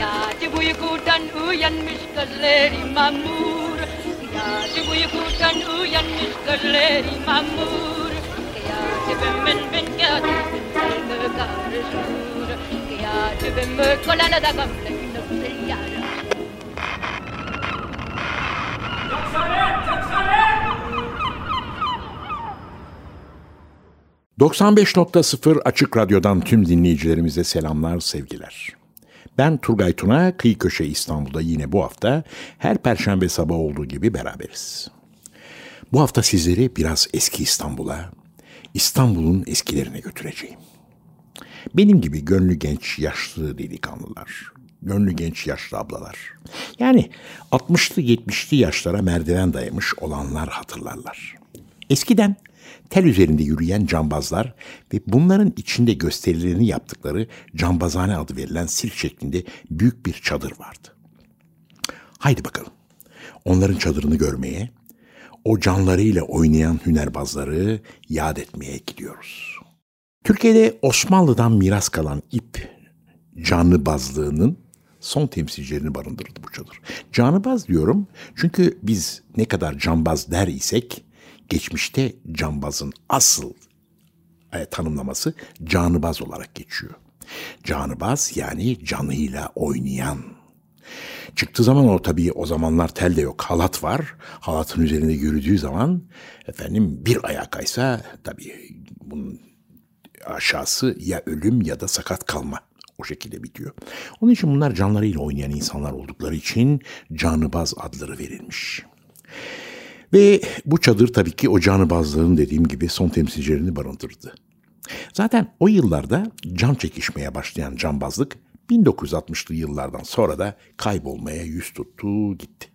Gece uykudan uyanmış gözleri mamur. Gece uykudan uyanmış gözleri mamur. Ben ben gece karışır ben kolana da gamle yara 95.0 Açık Radyo'dan tüm dinleyicilerimize selamlar, sevgiler. Ben Turgay Tuna, Kıyı Köşe İstanbul'da yine bu hafta her perşembe sabah olduğu gibi beraberiz. Bu hafta sizleri biraz eski İstanbul'a, İstanbul'un eskilerine götüreceğim. Benim gibi gönlü genç, yaşlı delikanlılar, gönlü genç yaşlı ablalar. Yani 60'lı 70'li yaşlara merdiven dayamış olanlar hatırlarlar. Eskiden tel üzerinde yürüyen cambazlar ve bunların içinde gösterilerini yaptıkları cambazhane adı verilen sirk şeklinde büyük bir çadır vardı. Haydi bakalım. Onların çadırını görmeye, o canlarıyla oynayan hünerbazları yad etmeye gidiyoruz. Türkiye'de Osmanlı'dan miras kalan ip canlıbazlığının son temsilcilerini barındırdı bu çadır. Canıbaz diyorum çünkü biz ne kadar cambaz der isek geçmişte cambazın asıl e, tanımlaması canıbaz olarak geçiyor. Canıbaz yani canıyla oynayan. Çıktığı zaman o tabii o zamanlar tel de yok halat var. Halatın üzerinde yürüdüğü zaman efendim bir ayağa kaysa tabii bunun aşağısı ya ölüm ya da sakat kalma o şekilde bitiyor. Onun için bunlar canlarıyla oynayan insanlar oldukları için canıbaz adları verilmiş. Ve bu çadır tabii ki o canıbazlığın dediğim gibi son temsilcilerini barındırdı. Zaten o yıllarda can çekişmeye başlayan cambazlık 1960'lı yıllardan sonra da kaybolmaya yüz tuttu gitti.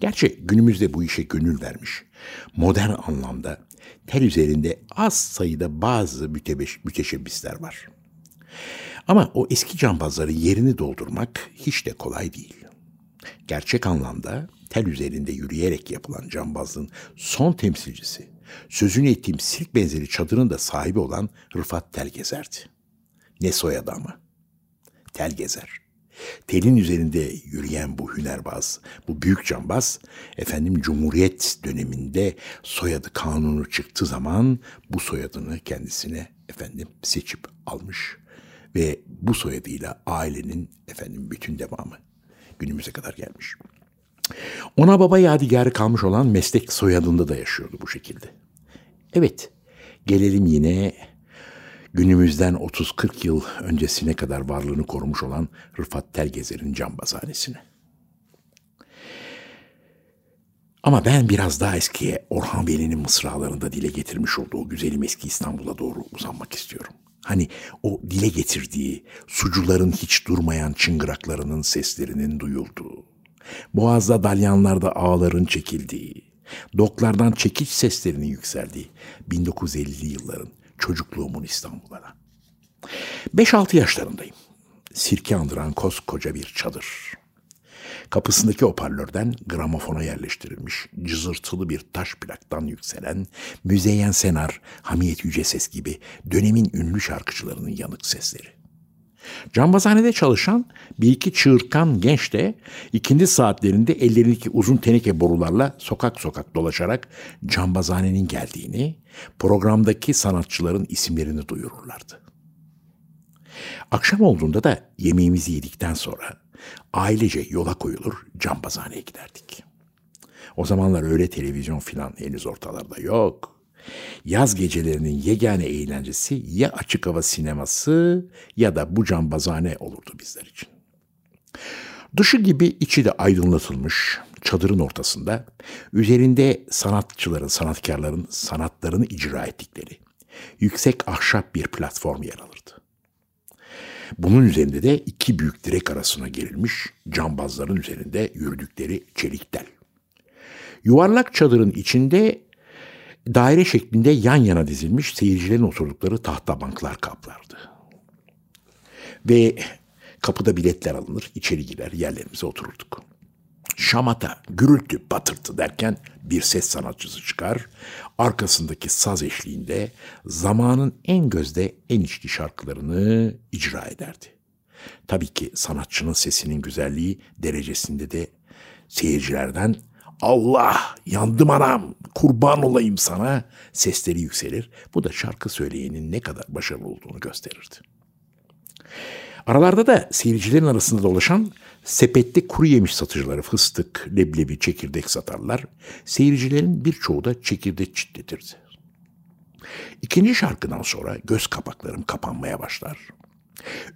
Gerçi günümüzde bu işe gönül vermiş, modern anlamda tel üzerinde az sayıda bazı müteşebbisler var. Ama o eski cambazların yerini doldurmak hiç de kolay değil. Gerçek anlamda tel üzerinde yürüyerek yapılan cambazlığın son temsilcisi, sözünü ettiğim sirk benzeri çadırın da sahibi olan Rıfat Telgezer'di. Ne soyadı ama. Telgezer. Telin üzerinde yürüyen bu hünerbaz, bu büyük cambaz, efendim Cumhuriyet döneminde soyadı kanunu çıktığı zaman bu soyadını kendisine efendim seçip almış ve bu soyadıyla ailenin efendim bütün devamı günümüze kadar gelmiş. Ona baba yadigarı kalmış olan meslek soyadında da yaşıyordu bu şekilde. Evet, gelelim yine günümüzden 30-40 yıl öncesine kadar varlığını korumuş olan Rıfat Telgezer'in cambazhanesine. Ama ben biraz daha eskiye Orhan Veli'nin mısralarında dile getirmiş olduğu güzelim eski İstanbul'a doğru uzanmak istiyorum. Hani o dile getirdiği sucuların hiç durmayan çıngıraklarının seslerinin duyulduğu, boğazda dalyanlarda ağların çekildiği, doklardan çekiç seslerinin yükseldiği 1950'li yılların çocukluğumun İstanbul'una. 5-6 yaşlarındayım. Sirke andıran koskoca bir çadır. Kapısındaki hoparlörden gramofona yerleştirilmiş cızırtılı bir taş plaktan yükselen Müzeyyen Senar, Hamiyet Yüceses gibi dönemin ünlü şarkıcılarının yanık sesleri. Cambazhanede çalışan bir iki çığırkan genç de ikindi saatlerinde ellerindeki uzun teneke borularla sokak sokak dolaşarak cambazhanenin geldiğini, programdaki sanatçıların isimlerini duyururlardı. Akşam olduğunda da yemeğimizi yedikten sonra ailece yola koyulur cambazhaneye giderdik. O zamanlar öyle televizyon filan henüz ortalarda yok. Yaz gecelerinin yegane eğlencesi ya açık hava sineması ya da bu cambazhane olurdu bizler için. Dışı gibi içi de aydınlatılmış çadırın ortasında üzerinde sanatçıların, sanatkarların sanatlarını icra ettikleri yüksek ahşap bir platform yer alırdı. Bunun üzerinde de iki büyük direk arasına gerilmiş cambazların üzerinde yürüdükleri çelik tel. Yuvarlak çadırın içinde daire şeklinde yan yana dizilmiş seyircilerin oturdukları tahta banklar kaplardı. Ve kapıda biletler alınır, içeri girer, yerlerimize otururduk. Şamata, gürültü, patırtı derken bir ses sanatçısı çıkar. Arkasındaki saz eşliğinde zamanın en gözde en içli şarkılarını icra ederdi. Tabii ki sanatçının sesinin güzelliği derecesinde de seyircilerden Allah yandım anam kurban olayım sana sesleri yükselir. Bu da şarkı söyleyenin ne kadar başarılı olduğunu gösterirdi. Aralarda da seyircilerin arasında dolaşan sepette kuru yemiş satıcıları fıstık, leblebi, çekirdek satarlar. Seyircilerin birçoğu da çekirdek çitletirdi. İkinci şarkıdan sonra göz kapaklarım kapanmaya başlar.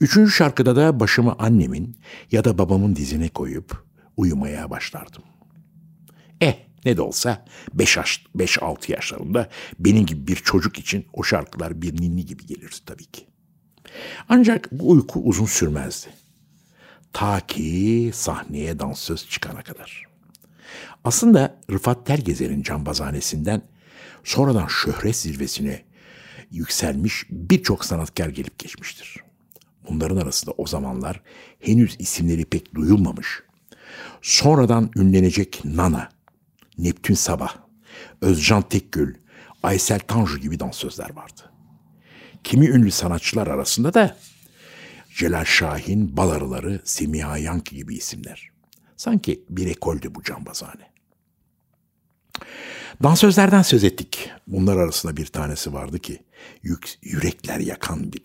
Üçüncü şarkıda da başımı annemin ya da babamın dizine koyup uyumaya başlardım. Eh ne de olsa 5-6 yaşlarında benim gibi bir çocuk için o şarkılar bir ninni gibi gelirdi tabii ki. Ancak bu uyku uzun sürmezdi. Ta ki sahneye dansöz çıkana kadar. Aslında Rıfat Tergezer'in cambazhanesinden sonradan şöhret zirvesine yükselmiş birçok sanatkar gelip geçmiştir. Bunların arasında o zamanlar henüz isimleri pek duyulmamış. Sonradan ünlenecek Nana, Neptün Sabah, Özcan Tekgül, Aysel Tanju gibi dansözler vardı. Kimi ünlü sanatçılar arasında da Celal Şahin, Balarıları, Semiha Yankı gibi isimler. Sanki bir ekoldü bu cambazhane. Dansözlerden söz ettik. Bunlar arasında bir tanesi vardı ki yük, yürekler yakan bir.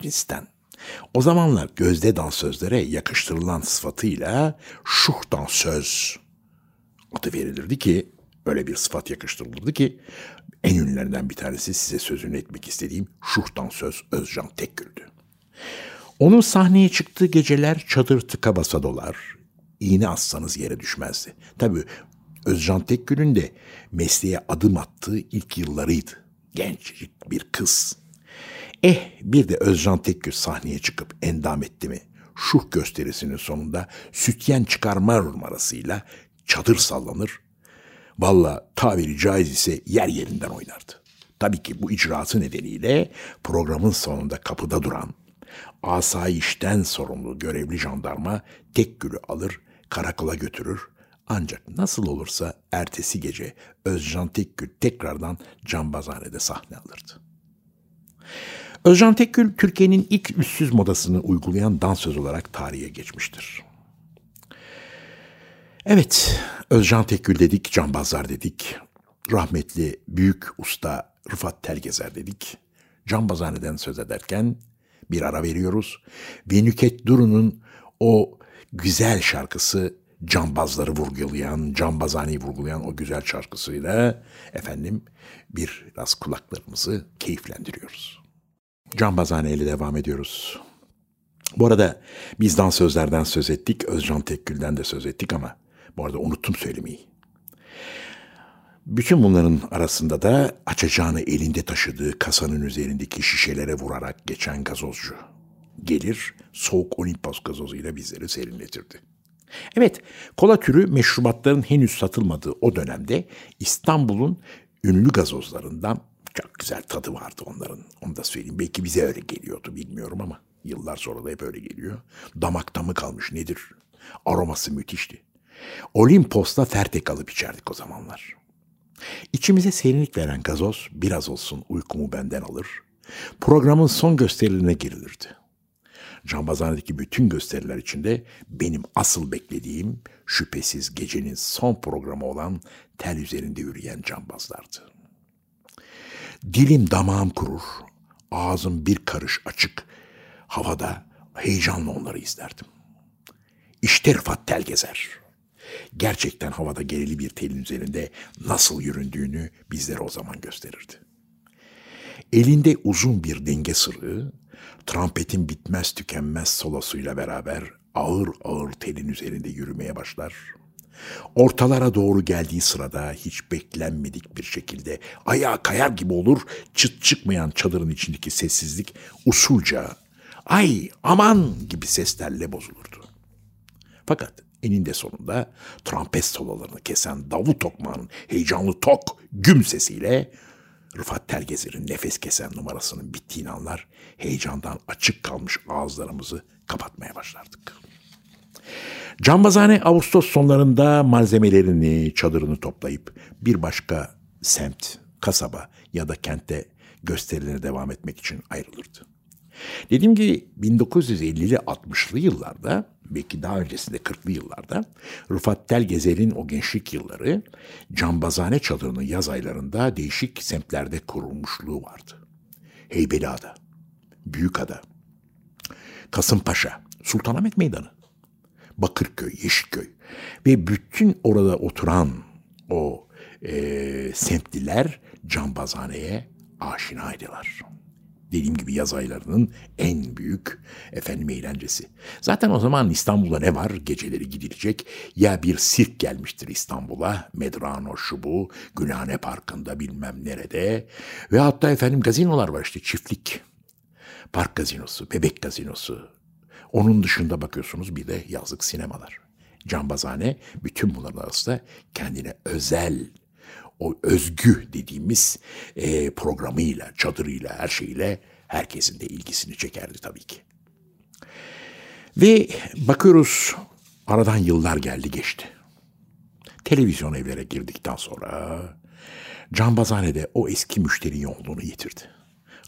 O zamanlar gözde dansözlere yakıştırılan sıfatıyla şuh dansöz adı verilirdi ki öyle bir sıfat yakıştırılırdı ki en ünlülerinden bir tanesi size sözünü etmek istediğim şuh dansöz Özcan Tekgül'dü. Onun sahneye çıktığı geceler çadır tıka basa dolar. İğne assanız yere düşmezdi. Tabii Özcan Tekgül'ün de mesleğe adım attığı ilk yıllarıydı. Gençcik bir kız. Eh bir de Özcan Tekgül sahneye çıkıp endam etti mi? Şuh gösterisinin sonunda sütyen çıkarma numarasıyla çadır sallanır. Valla tabiri caiz ise yer yerinden oynardı. Tabii ki bu icraatı nedeniyle programın sonunda kapıda duran asayişten sorumlu görevli jandarma tek gülü alır, karakola götürür. Ancak nasıl olursa ertesi gece Özcan Tekgül tekrardan Cambazhane'de sahne alırdı. Özcan Tekgül Türkiye'nin ilk üstsüz modasını uygulayan dansöz olarak tarihe geçmiştir. Evet, Özcan Tekgül dedik, Cambazlar dedik. Rahmetli büyük usta Rıfat Telgezer dedik. Cambazhane'den söz ederken bir ara veriyoruz. Ve Duru'nun o güzel şarkısı cambazları vurgulayan, cambazhaneyi vurgulayan o güzel şarkısıyla efendim biraz kulaklarımızı keyiflendiriyoruz. Cambazhane ile devam ediyoruz. Bu arada biz dansözlerden söz ettik, Özcan Tekgül'den de söz ettik ama bu arada unuttum söylemeyi. Bütün bunların arasında da açacağını elinde taşıdığı kasanın üzerindeki şişelere vurarak geçen gazozcu. Gelir soğuk Olimpos gazozuyla bizleri serinletirdi. Evet, kola türü meşrubatların henüz satılmadığı o dönemde İstanbul'un ünlü gazozlarından çok güzel tadı vardı onların. Onu da söyleyeyim. Belki bize öyle geliyordu bilmiyorum ama yıllar sonra da hep öyle geliyor. Damakta mı kalmış nedir? Aroması müthişti. Olimpos'ta fertek alıp içerdik o zamanlar. İçimize serinlik veren gazoz biraz olsun uykumu benden alır. Programın son gösterilerine girilirdi. Cambazhane'deki bütün gösteriler içinde benim asıl beklediğim şüphesiz gecenin son programı olan tel üzerinde yürüyen cambazlardı. Dilim damağım kurur, ağzım bir karış açık, havada heyecanla onları izlerdim. İşte Rıfat Telgezer gerçekten havada gerili bir telin üzerinde nasıl yüründüğünü bizlere o zaman gösterirdi. Elinde uzun bir denge sırığı, trampetin bitmez tükenmez solosuyla beraber ağır ağır telin üzerinde yürümeye başlar. Ortalara doğru geldiği sırada hiç beklenmedik bir şekilde ayağa kayar gibi olur, çıt çıkmayan çadırın içindeki sessizlik usulca ay aman gibi seslerle bozulurdu. Fakat eninde sonunda trompet sololarını kesen Davut Tokmağ'ın heyecanlı tok güm sesiyle Rıfat Telgezer'in nefes kesen numarasının bittiğini anlar, heyecandan açık kalmış ağızlarımızı kapatmaya başlardık. Cambazane Ağustos sonlarında malzemelerini, çadırını toplayıp bir başka semt, kasaba ya da kentte gösterilerine devam etmek için ayrılırdı. Dediğim gibi 1950'li 60'lı yıllarda belki daha öncesinde 40'lı yıllarda Rıfat Telgezer'in o gençlik yılları Cambazane çadırının yaz aylarında değişik semtlerde kurulmuşluğu vardı. Heybeliada, Büyükada, Kasımpaşa, Sultanahmet Meydanı, Bakırköy, Yeşilköy ve bütün orada oturan o e, semtliler Cambazhane'ye aşinaydılar. Dediğim gibi yaz aylarının en büyük efendim eğlencesi. Zaten o zaman İstanbul'da ne var? Geceleri gidilecek. Ya bir sirk gelmiştir İstanbul'a. Medrano şu bu. Gülhane Parkı'nda bilmem nerede. Ve hatta efendim gazinolar var işte çiftlik. Park gazinosu, bebek gazinosu. Onun dışında bakıyorsunuz bir de yazlık sinemalar. Cambazhane bütün bunların arasında kendine özel o özgü dediğimiz e, programıyla, çadırıyla, her şeyle herkesin de ilgisini çekerdi tabii ki. Ve bakıyoruz aradan yıllar geldi geçti. Televizyon evlere girdikten sonra Cambazhane'de o eski müşteri yoğunluğunu yitirdi.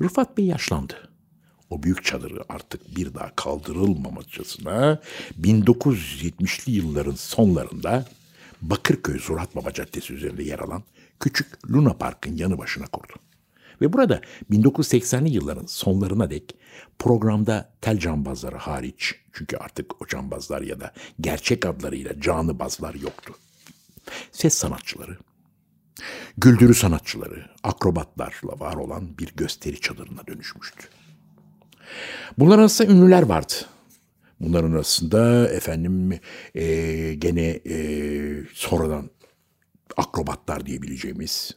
Rıfat Bey yaşlandı. O büyük çadırı artık bir daha kaldırılmamasına 1970'li yılların sonlarında Bakırköy Zurat Baba Caddesi üzerinde yer alan küçük Luna Park'ın yanı başına kurdu. Ve burada 1980'li yılların sonlarına dek programda tel cambazları hariç çünkü artık o cambazlar ya da gerçek adlarıyla canıbazlar yoktu. Ses sanatçıları, güldürü sanatçıları, akrobatlarla var olan bir gösteri çadırına dönüşmüştü. Bunlar arasında ünlüler vardı. Bunların arasında efendim e, gene e, sonradan akrobatlar diyebileceğimiz,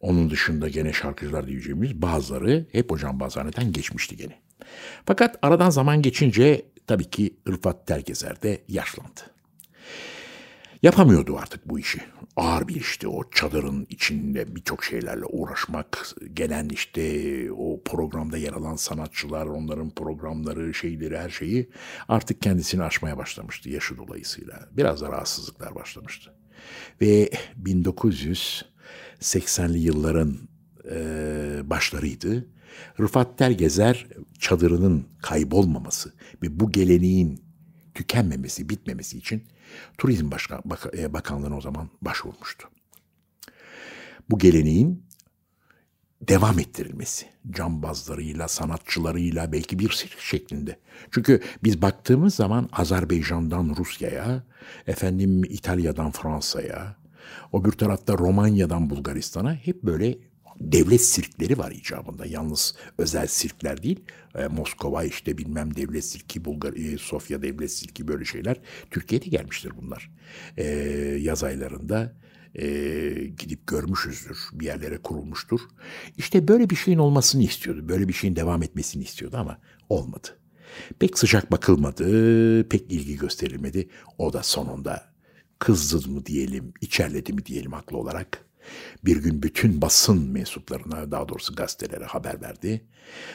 onun dışında gene şarkıcılar diyeceğimiz bazıları hep hocam bazaneden geçmişti gene. Fakat aradan zaman geçince tabii ki Rıfat Terkezer de yaşlandı. Yapamıyordu artık bu işi. Ağır bir işti o çadırın içinde birçok şeylerle uğraşmak. Gelen işte o programda yer alan sanatçılar, onların programları, şeyleri, her şeyi artık kendisini aşmaya başlamıştı yaşı dolayısıyla. Biraz da rahatsızlıklar başlamıştı. Ve 1980'li yılların e, başlarıydı. Rıfat Tergezer çadırının kaybolmaması ve bu geleneğin tükenmemesi, bitmemesi için Turizm Başkan, Bak e, Bakanlığı'na o zaman başvurmuştu. Bu geleneğin devam ettirilmesi. Cambazlarıyla, sanatçılarıyla belki bir sirk şeklinde. Çünkü biz baktığımız zaman Azerbaycan'dan Rusya'ya, efendim İtalya'dan Fransa'ya, o bir tarafta Romanya'dan Bulgaristan'a hep böyle devlet sirkleri var icabında. Yalnız özel sirkler değil. E, Moskova işte bilmem devlet sirki, Bulgar, e, Sofya devlet sirki böyle şeyler. Türkiye'de gelmiştir bunlar. E, yaz aylarında e, gidip görmüşüzdür. Bir yerlere kurulmuştur. İşte böyle bir şeyin olmasını istiyordu. Böyle bir şeyin devam etmesini istiyordu ama olmadı. Pek sıcak bakılmadı, pek ilgi gösterilmedi. O da sonunda kızdı mı diyelim, içerledi mi diyelim haklı olarak bir gün bütün basın mensuplarına, daha doğrusu gazetelere haber verdi.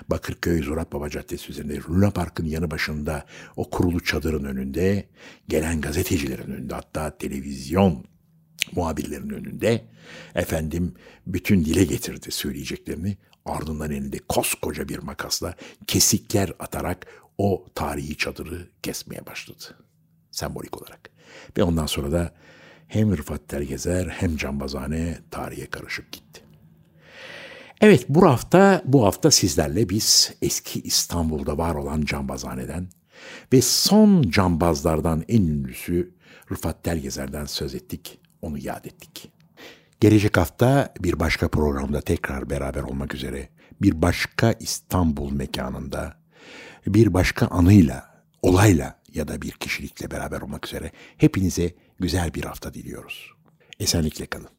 Bakırköy Zurat Baba Caddesi üzerinde Luna Park'ın yanı başında o kurulu çadırın önünde, gelen gazetecilerin önünde hatta televizyon muhabirlerin önünde efendim bütün dile getirdi söyleyeceklerini. Ardından elinde koskoca bir makasla kesikler atarak o tarihi çadırı kesmeye başladı. Sembolik olarak. Ve ondan sonra da hem Rıfat Tergezer hem Cambazane tarihe karışıp gitti. Evet bu hafta bu hafta sizlerle biz eski İstanbul'da var olan Cambazhane'den ve son cambazlardan en ünlüsü Rıfat Tergezer'den söz ettik, onu yad ettik. Gelecek hafta bir başka programda tekrar beraber olmak üzere bir başka İstanbul mekanında bir başka anıyla, olayla ya da bir kişilikle beraber olmak üzere hepinize güzel bir hafta diliyoruz. Esenlikle kalın.